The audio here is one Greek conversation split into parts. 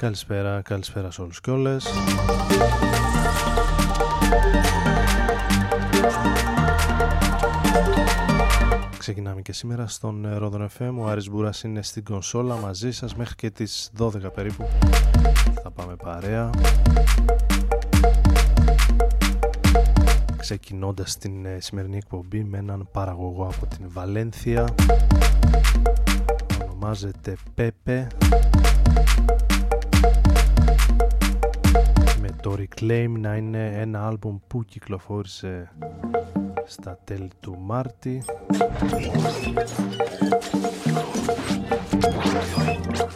Καλησπέρα, καλησπέρα σε όλους και όλες. Ξεκινάμε και σήμερα στον Ρόδον FM. Ο Άρης Μπούρας είναι στην κονσόλα μαζί σας μέχρι και τις 12 περίπου. Θα πάμε παρέα. Ξεκινώντας την ε, σημερινή εκπομπή με έναν παραγωγό από την Βαλένθια. Ονομάζεται Πέπε. Το Reclaim να είναι ένα άλμπουμ που κυκλοφόρησε στα τέλη του Μάρτη.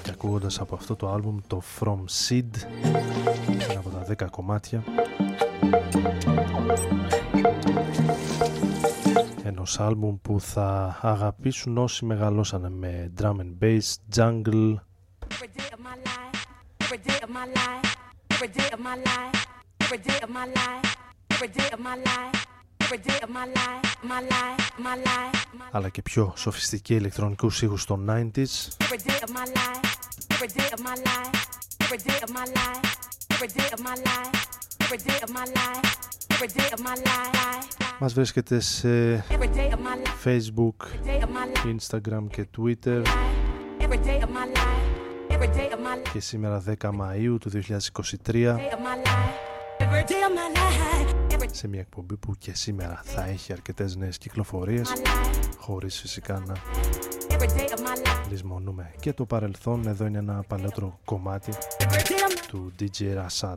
Και ακούγοντας από αυτό το άλμπουμ το From Seed ένα από τα 10 κομμάτια ενός άλμπουμ που θα αγαπήσουν όσοι μεγαλώσανε με drum and bass, jungle every day of my life, every day of my life, every day of my life, αλλά και πιο σοφιστική ηλεκτρονικού ήχους στο 90s μας βρίσκεται σε Facebook, Instagram και Twitter και σήμερα 10 Μαΐου του 2023 σε μια εκπομπή που και σήμερα θα έχει αρκετές νέες κυκλοφορίες χωρίς φυσικά να λησμονούμε και το παρελθόν. Εδώ είναι ένα παλαιότερο κομμάτι του DJ Rassad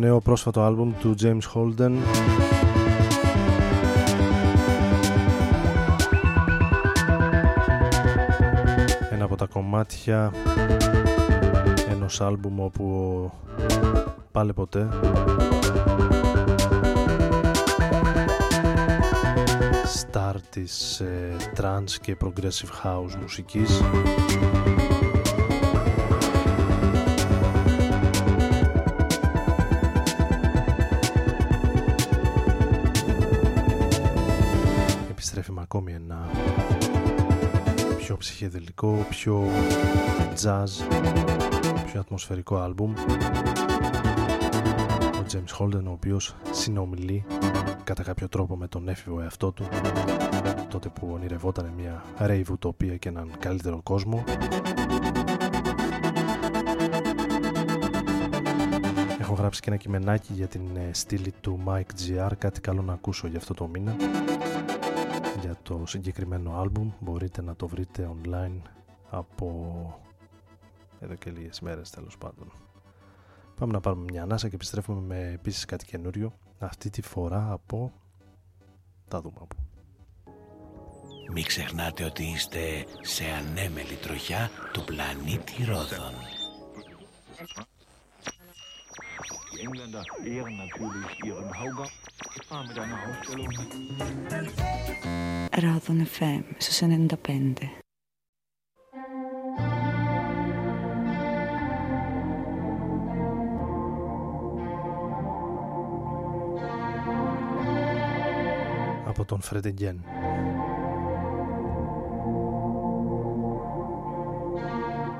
νέο πρόσφατο άλμπουμ του James Holden. Ένα από τα κομμάτια ενός άλμπουμ όπου πάλι ποτέ star της ε, trance και progressive house μουσικής ψυχεδελικό, πιο jazz, πιο ατμοσφαιρικό άλμπουμ. Ο James Holden, ο οποίος συνομιλεί κατά κάποιο τρόπο με τον έφηβο εαυτό του τότε που ονειρευόταν μια rave ουτοπία και έναν καλύτερο κόσμο Έχω γράψει και ένα κειμενάκι για την ε, στήλη του Mike GR κάτι καλό να ακούσω για αυτό το μήνα για το συγκεκριμένο άλμπουμ μπορείτε να το βρείτε online από εδώ και λίγες μέρες τέλος πάντων πάμε να πάρουμε μια ανάσα και επιστρέφουμε με επίσης κάτι καινούριο αυτή τη φορά από τα δούμε από μην ξεχνάτε ότι είστε σε ανέμελη τροχιά του πλανήτη Ρόδων. Die Engländer ehren natürlich ihren Hauber. Ich mit einer Ausstellung. Radon FM su 95. Από τον Φρεντεγγέν.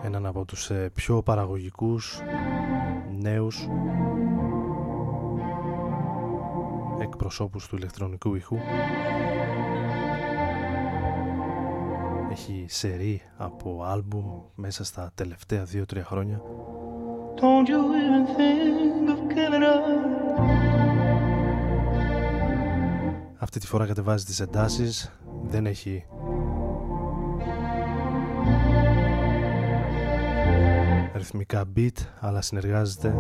Έναν από τους ε, πιο παραγωγικούς νέους εκπροσώπους του ηλεκτρονικού ηχού έχει σερί από άλμπουμ μέσα στα τελευταία 2-3 χρόνια Don't you even think of Αυτή τη φορά κατεβάζει τις εντάσεις. Δεν έχει. Ρυθμικά beat αλλά συνεργάζεται.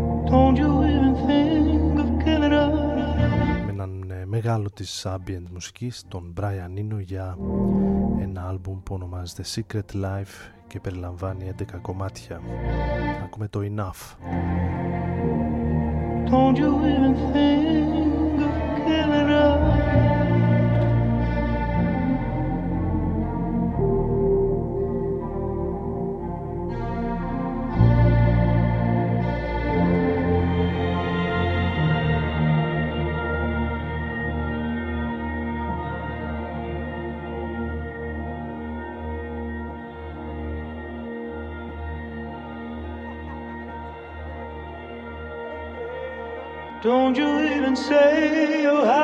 Με έναν ε, μεγάλο της ambient μουσικής τον Brian Eno για ένα άλμπουμ που ονομάζεται Secret Life και περιλαμβάνει 11 κομμάτια. Ακούμε το Enough. Don't you even think of killing us Don't you even say you're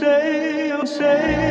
say, oh, say,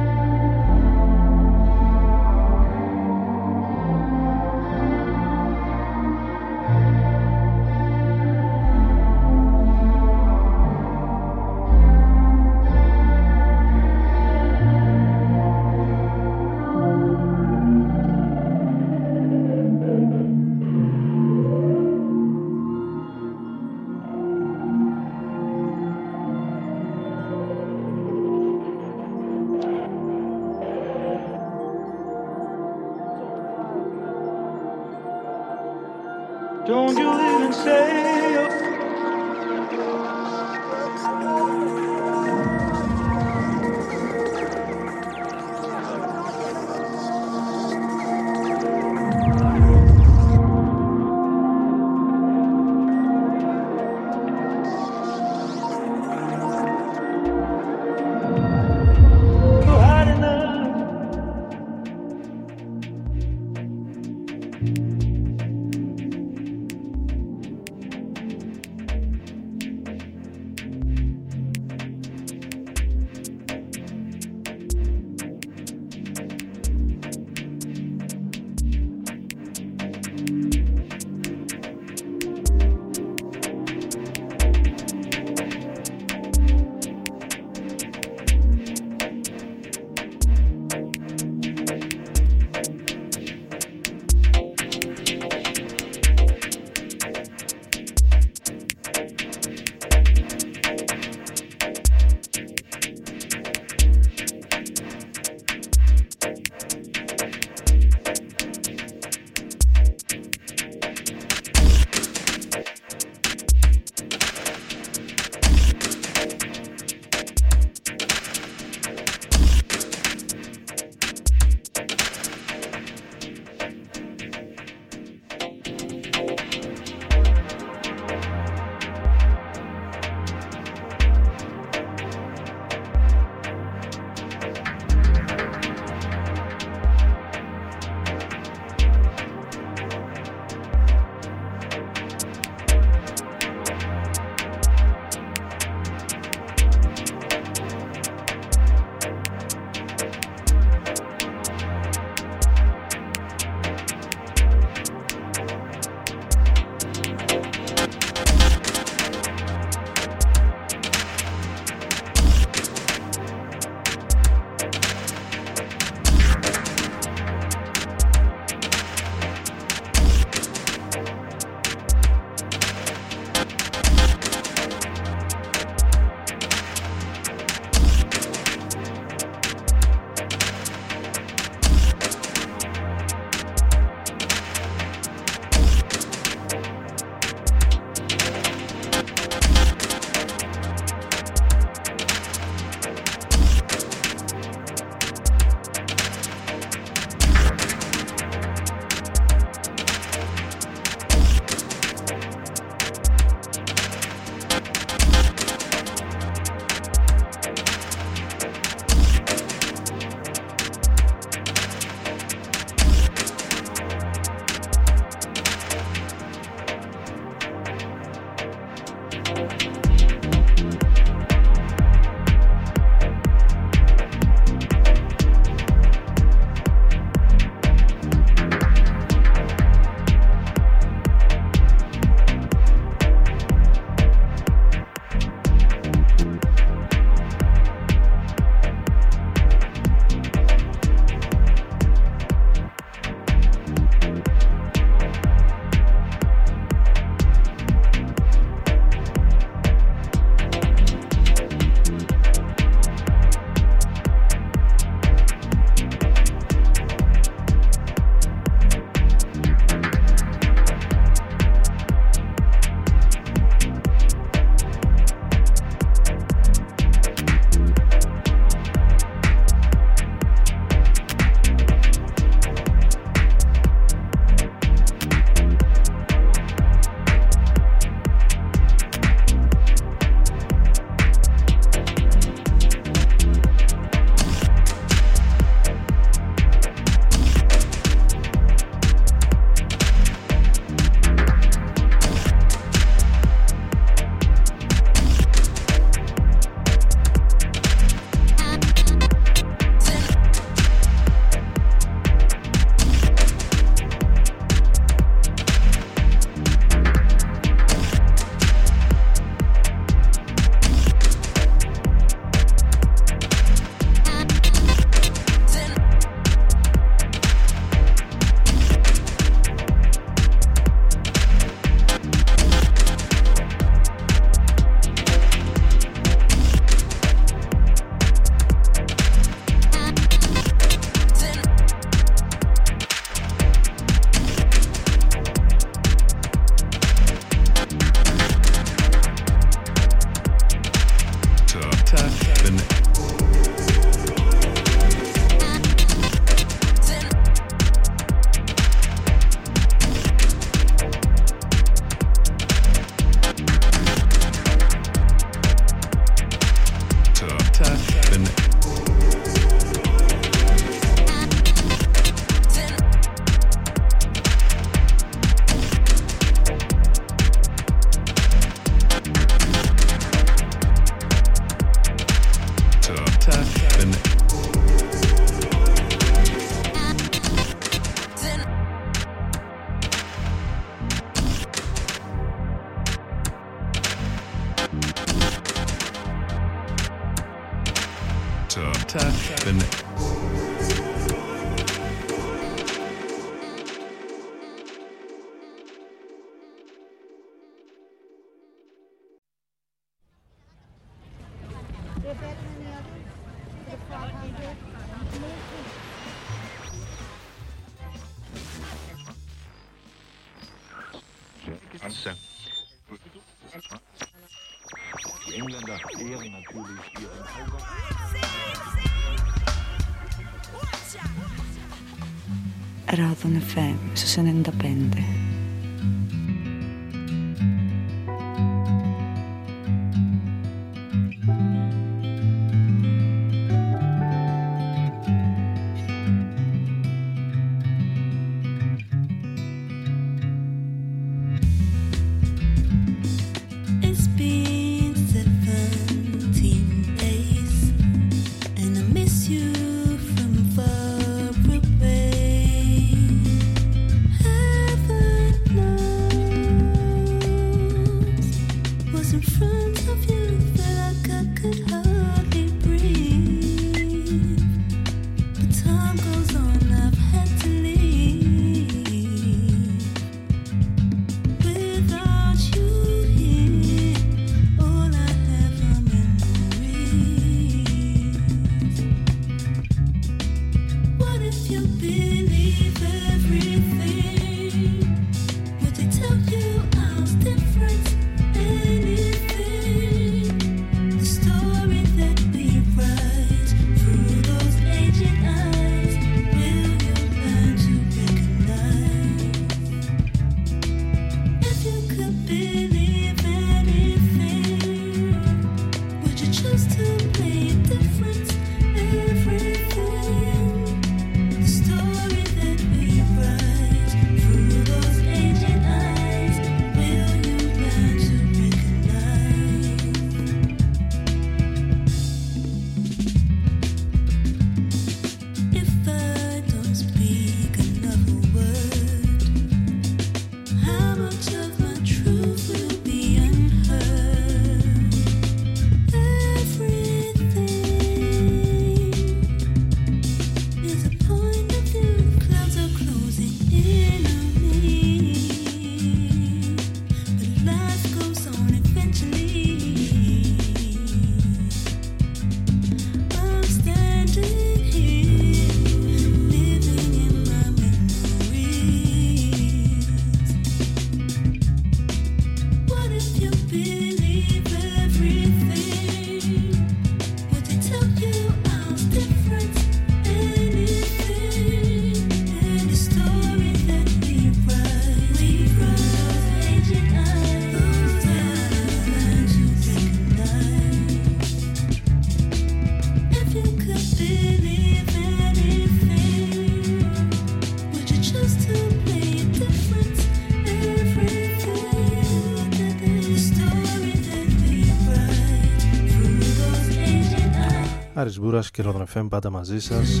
Άρης Μπούρας και Ρόδον πάντα μαζί σας.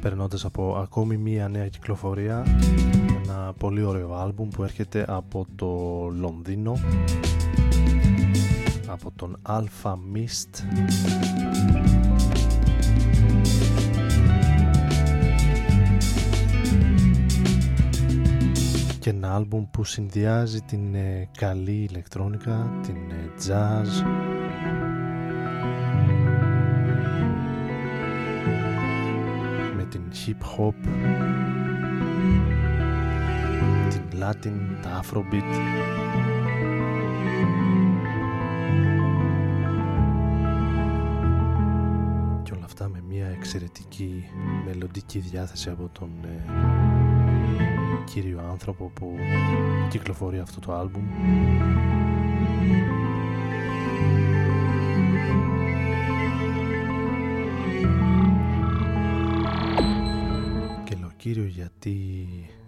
Περνώντας από ακόμη μία νέα κυκλοφορία ένα πολύ ωραίο άλμπουμ που έρχεται από το Λονδίνο από τον Alpha Mist και ένα άλμπουμ που συνδυάζει την ε, καλή ηλεκτρόνικα, την ε, jazz hip hop την Latin, τα Afrobeat. Και όλα αυτά με μια εξαιρετική μελλοντική διάθεση από τον ε, κύριο άνθρωπο που κυκλοφορεί αυτό το άλμπουμ κύριο γιατί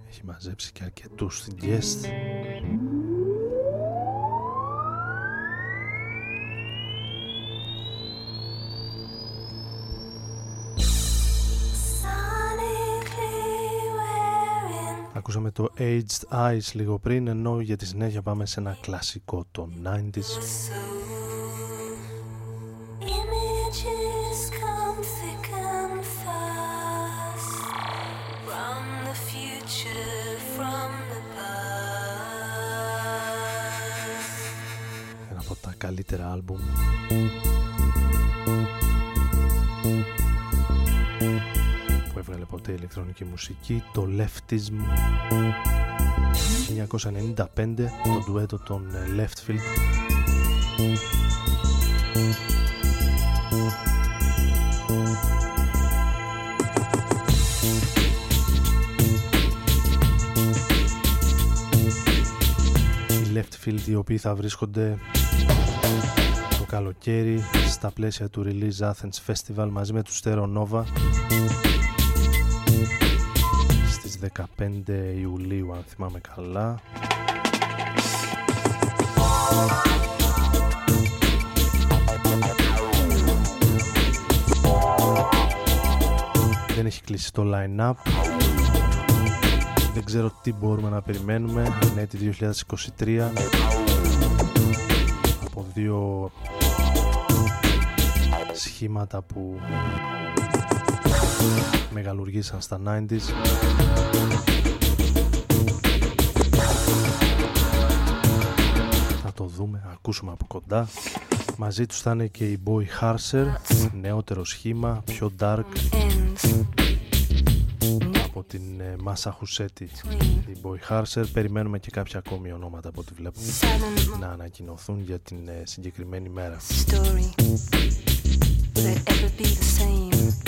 έχει μαζέψει και αρκετούς guest. Ακούσαμε το Aged Eyes λίγο πριν ενώ για τη συνέχεια πάμε σε ένα κλασικό το 90s καλύτερα άλμπουμ. Που έβγαλε ποτέ ηλεκτρονική μουσική το Leftism. 1995 το ντουέτο των ε, Leftfield. Οι Leftfield οι οποίοι θα βρίσκονται το καλοκαίρι στα πλαίσια του Release Athens Festival μαζί με τους Stereo Nova στις 15 Ιουλίου αν θυμάμαι καλά. Δεν έχει κλείσει το line-up. Δεν ξέρω τι μπορούμε να περιμένουμε. Είναι έτη 2023 Από δύο σχήματα που μεγαλουργήσαν στα 90s Θα το δούμε, ακούσουμε από κοντά. Μαζί τους θα είναι και η Boy Harser Νεότερο σχήμα, πιο dark. Από την Μάσα Χουσέτη Η Boy Harser. Περιμένουμε και κάποια ακόμη ονόματα από ό,τι βλέπουμε Να ανακοινωθούν για την ε, συγκεκριμένη μέρα. Το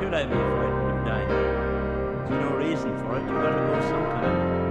should I be afraid of dying? There's no reason for it. You've got to go sometime.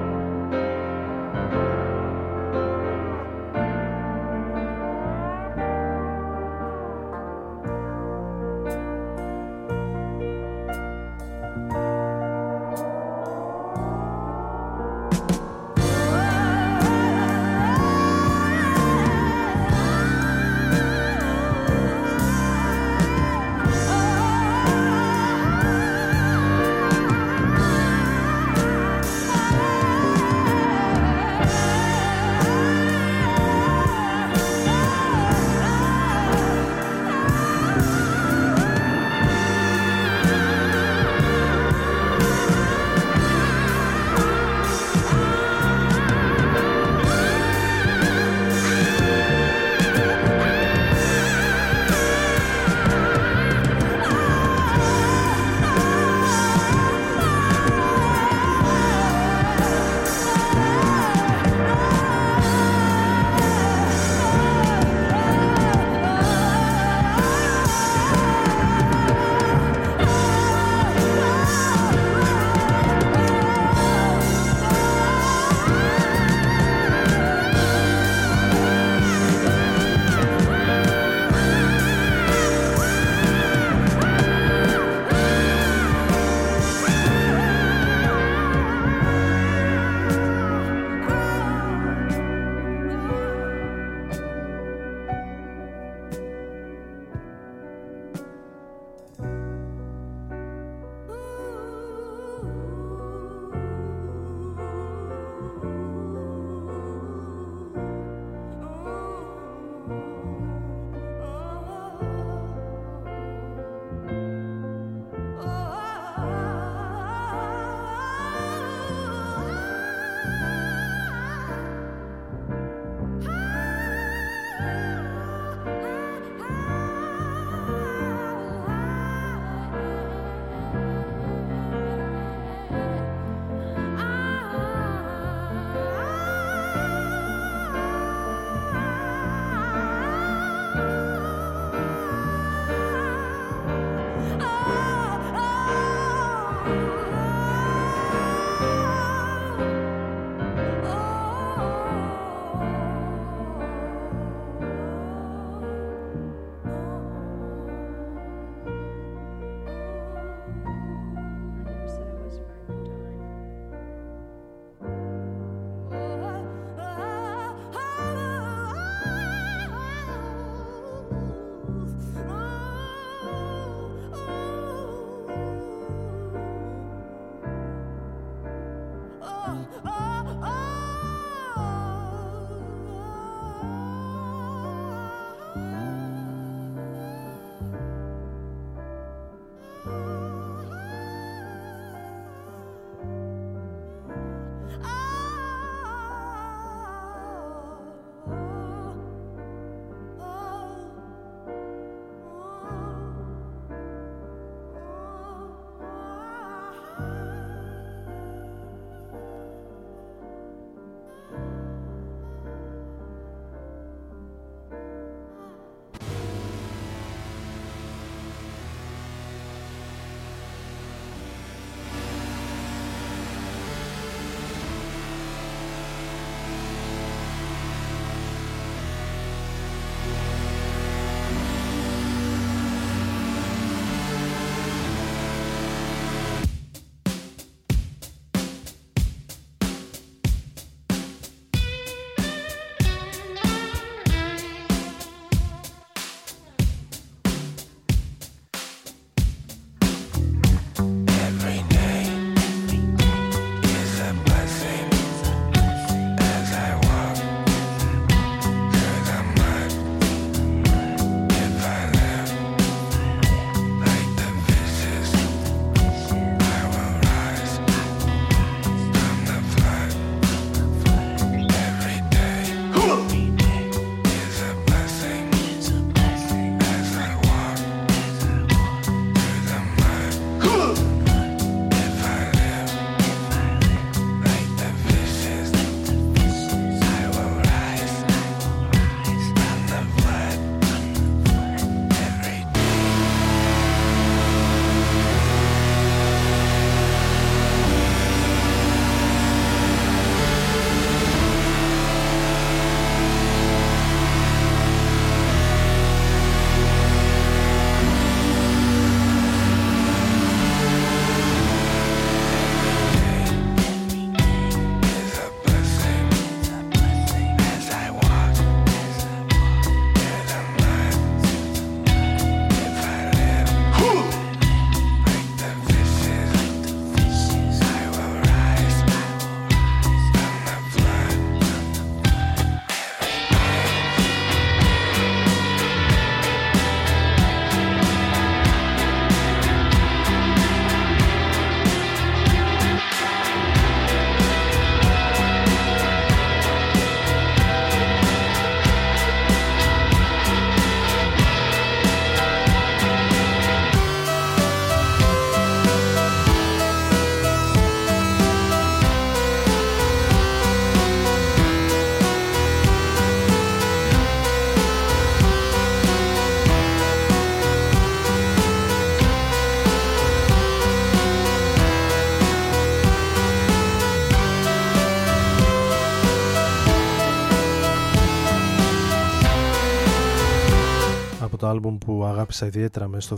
Αγάπησα ιδιαίτερα μέσα στο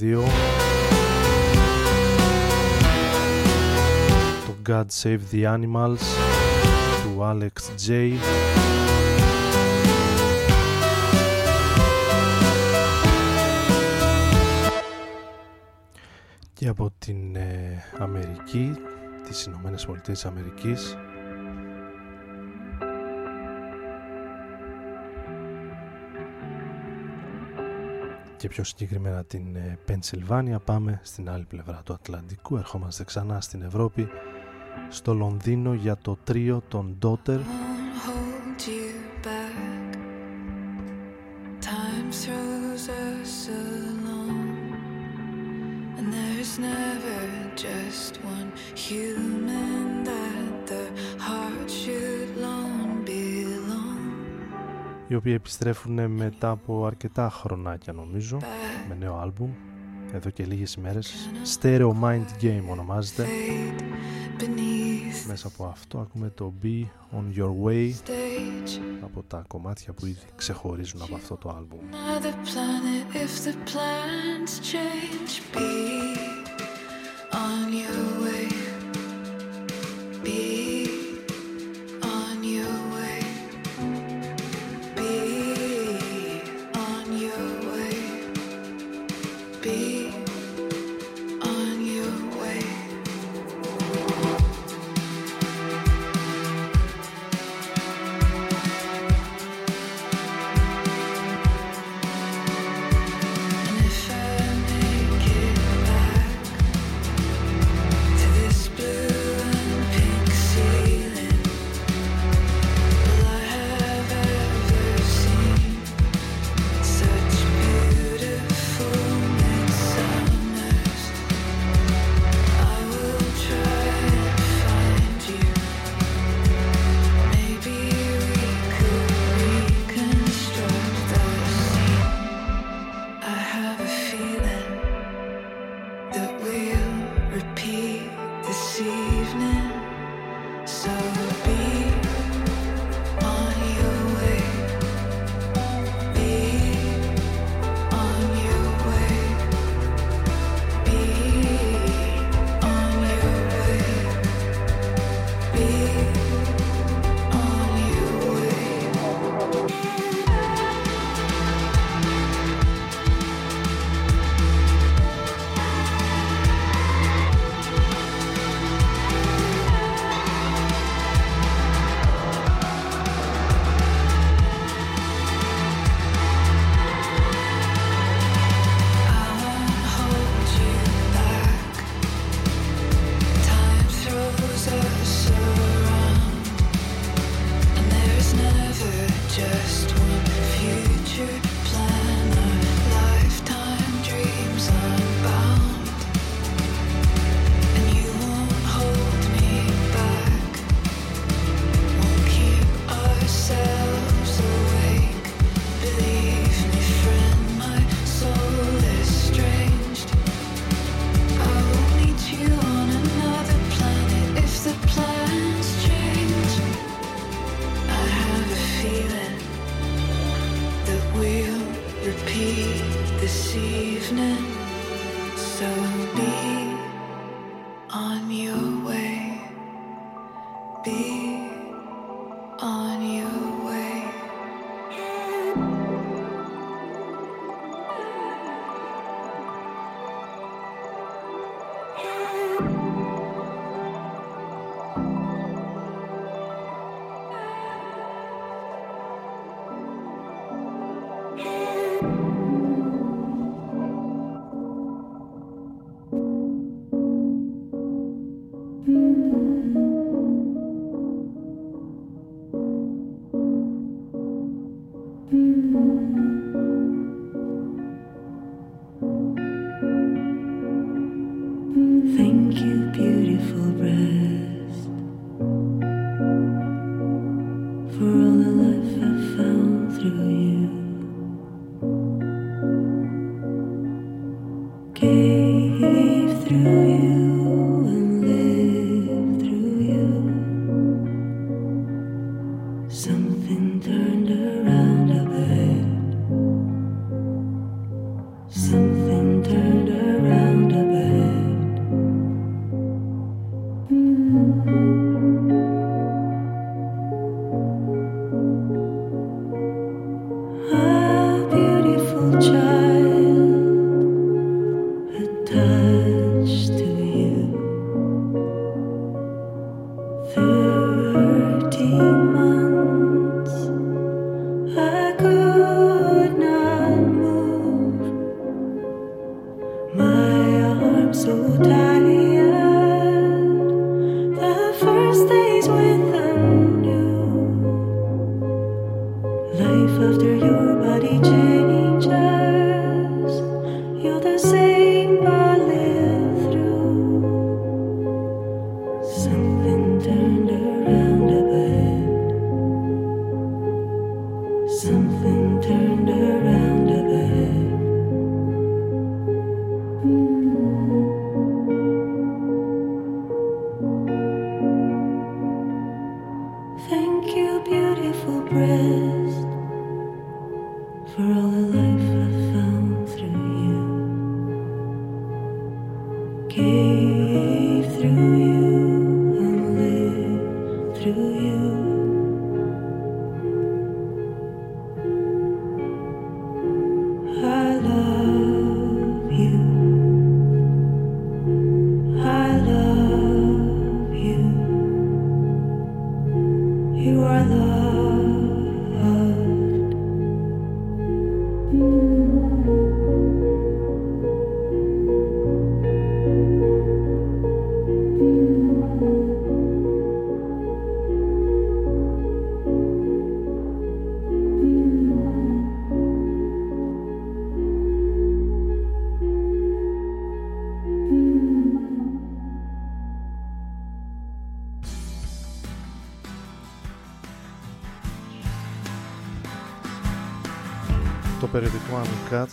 2022 το God Save the Animals του Alex J και από την ε, Αμερική τις Ηνωμένες Πολιτείες Αμερικής και πιο συγκεκριμένα την ε, Πενσιλβάνια. Πάμε στην άλλη πλευρά του Ατλαντικού. Ερχόμαστε ξανά στην Ευρώπη στο Λονδίνο για το τρίο των Daughter οι οποίοι επιστρέφουν μετά από αρκετά χρονάκια νομίζω με νέο άλμπουμ εδώ και λίγες ημέρες. Stereo Mind Game ονομάζεται. Μέσα από αυτό ακούμε το Be On Your Way από τα κομμάτια που ήδη ξεχωρίζουν από αυτό το άλμπουμ. On your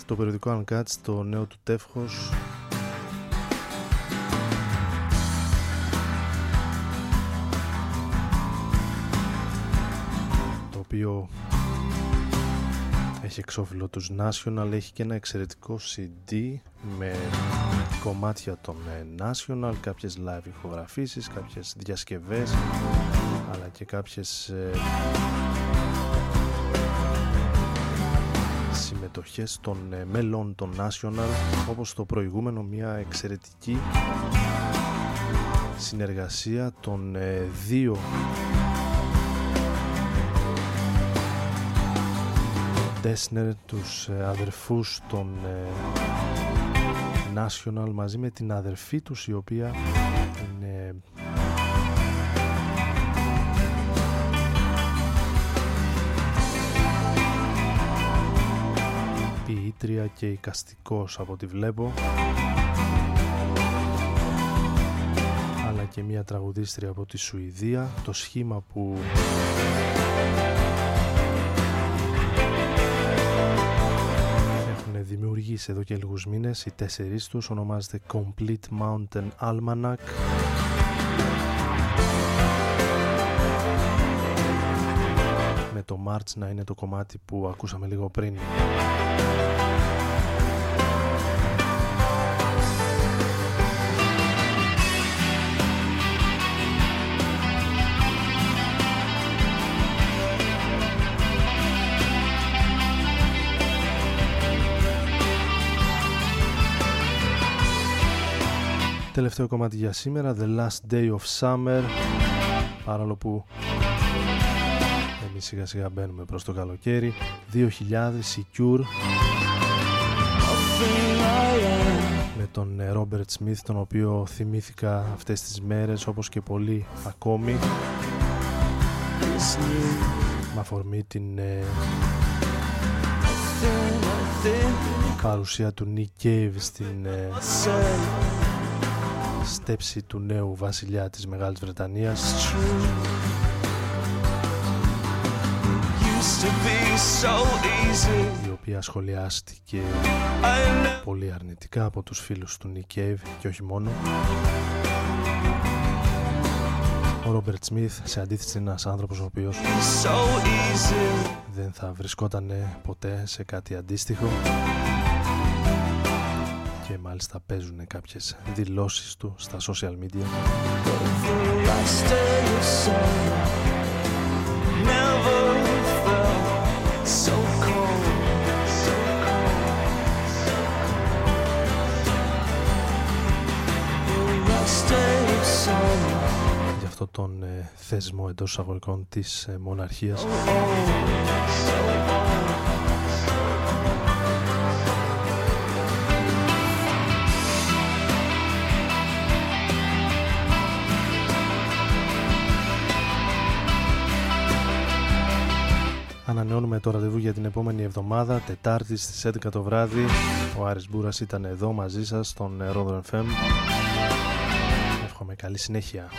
το περιοδικό Uncut στο νέο του τεύχος. Το οποίο έχει εξώφυλλο τους National έχει και ένα εξαιρετικό CD με κομμάτια των ε, National κάποιες live ηχογραφήσεις κάποιες διασκευές αλλά και κάποιες συμμετοχές των ε, μέλων των National όπως το προηγούμενο μια εξαιρετική συνεργασία των ε, δύο Dessner, τους ε, αδερφούς των National μαζί με την αδερφή τους η οποία ποιήτρια και οικαστικός από ό,τι βλέπω. Αλλά και μια τραγουδίστρια από τη Σουηδία το σχήμα που έχουν δημιουργήσει εδώ και λίγους μήνες οι τέσσερις τους ονομάζεται Complete Mountain Almanac το March να είναι το κομμάτι που ακούσαμε λίγο πριν. Τελευταίο κομμάτι για σήμερα The Last Day of Summer παρόλο που εμείς σιγά σιγά μπαίνουμε προς το καλοκαίρι. 2000 Secure. Με τον Robert Smith τον οποίο θυμήθηκα αυτές τις μέρες όπως και πολλοί ακόμη. Με αφορμή την ε, παρουσία του Nick Cave στην ε, στέψη του νέου βασιλιά της Μεγάλης Βρετανίας η οποία σχολιάστηκε πολύ αρνητικά από τους φίλους του Nick Cave και όχι μόνο. Ο Ρόμπερτ Σμιθ σε αντίθεση είναι ένας άνθρωπος ο οποίος δεν θα βρισκόταν ποτέ σε κάτι αντίστοιχο. Και μάλιστα παίζουν κάποιες δηλώσεις του στα social media για αυτό τον ε, θεσμό εντός αγωγικών της ε, μοναρχίας Ανανεώνουμε το ραντεβού για την επόμενη εβδομάδα, Τετάρτη στις 11 το βράδυ. Ο Άρης Μπούρας ήταν εδώ μαζί σας στον Ρόδρο FM. Εύχομαι καλή συνέχεια.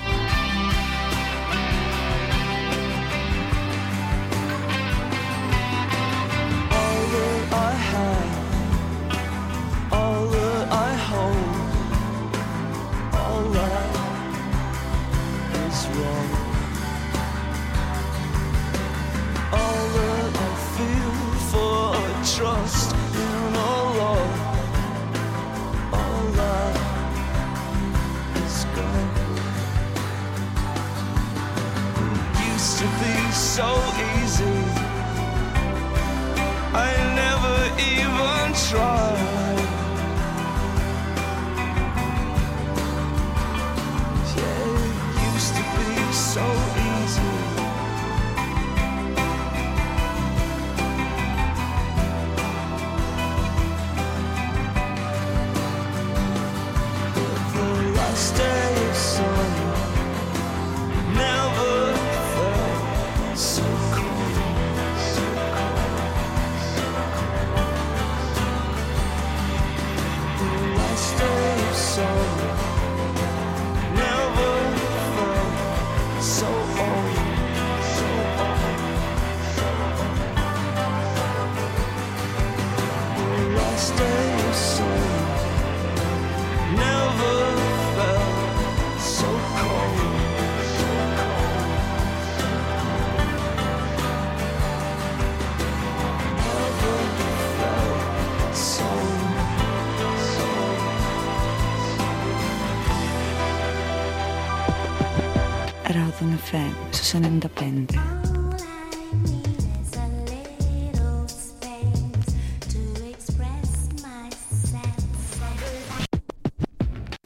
FM στους 95.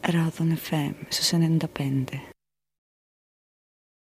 Ράδον FM στους 95.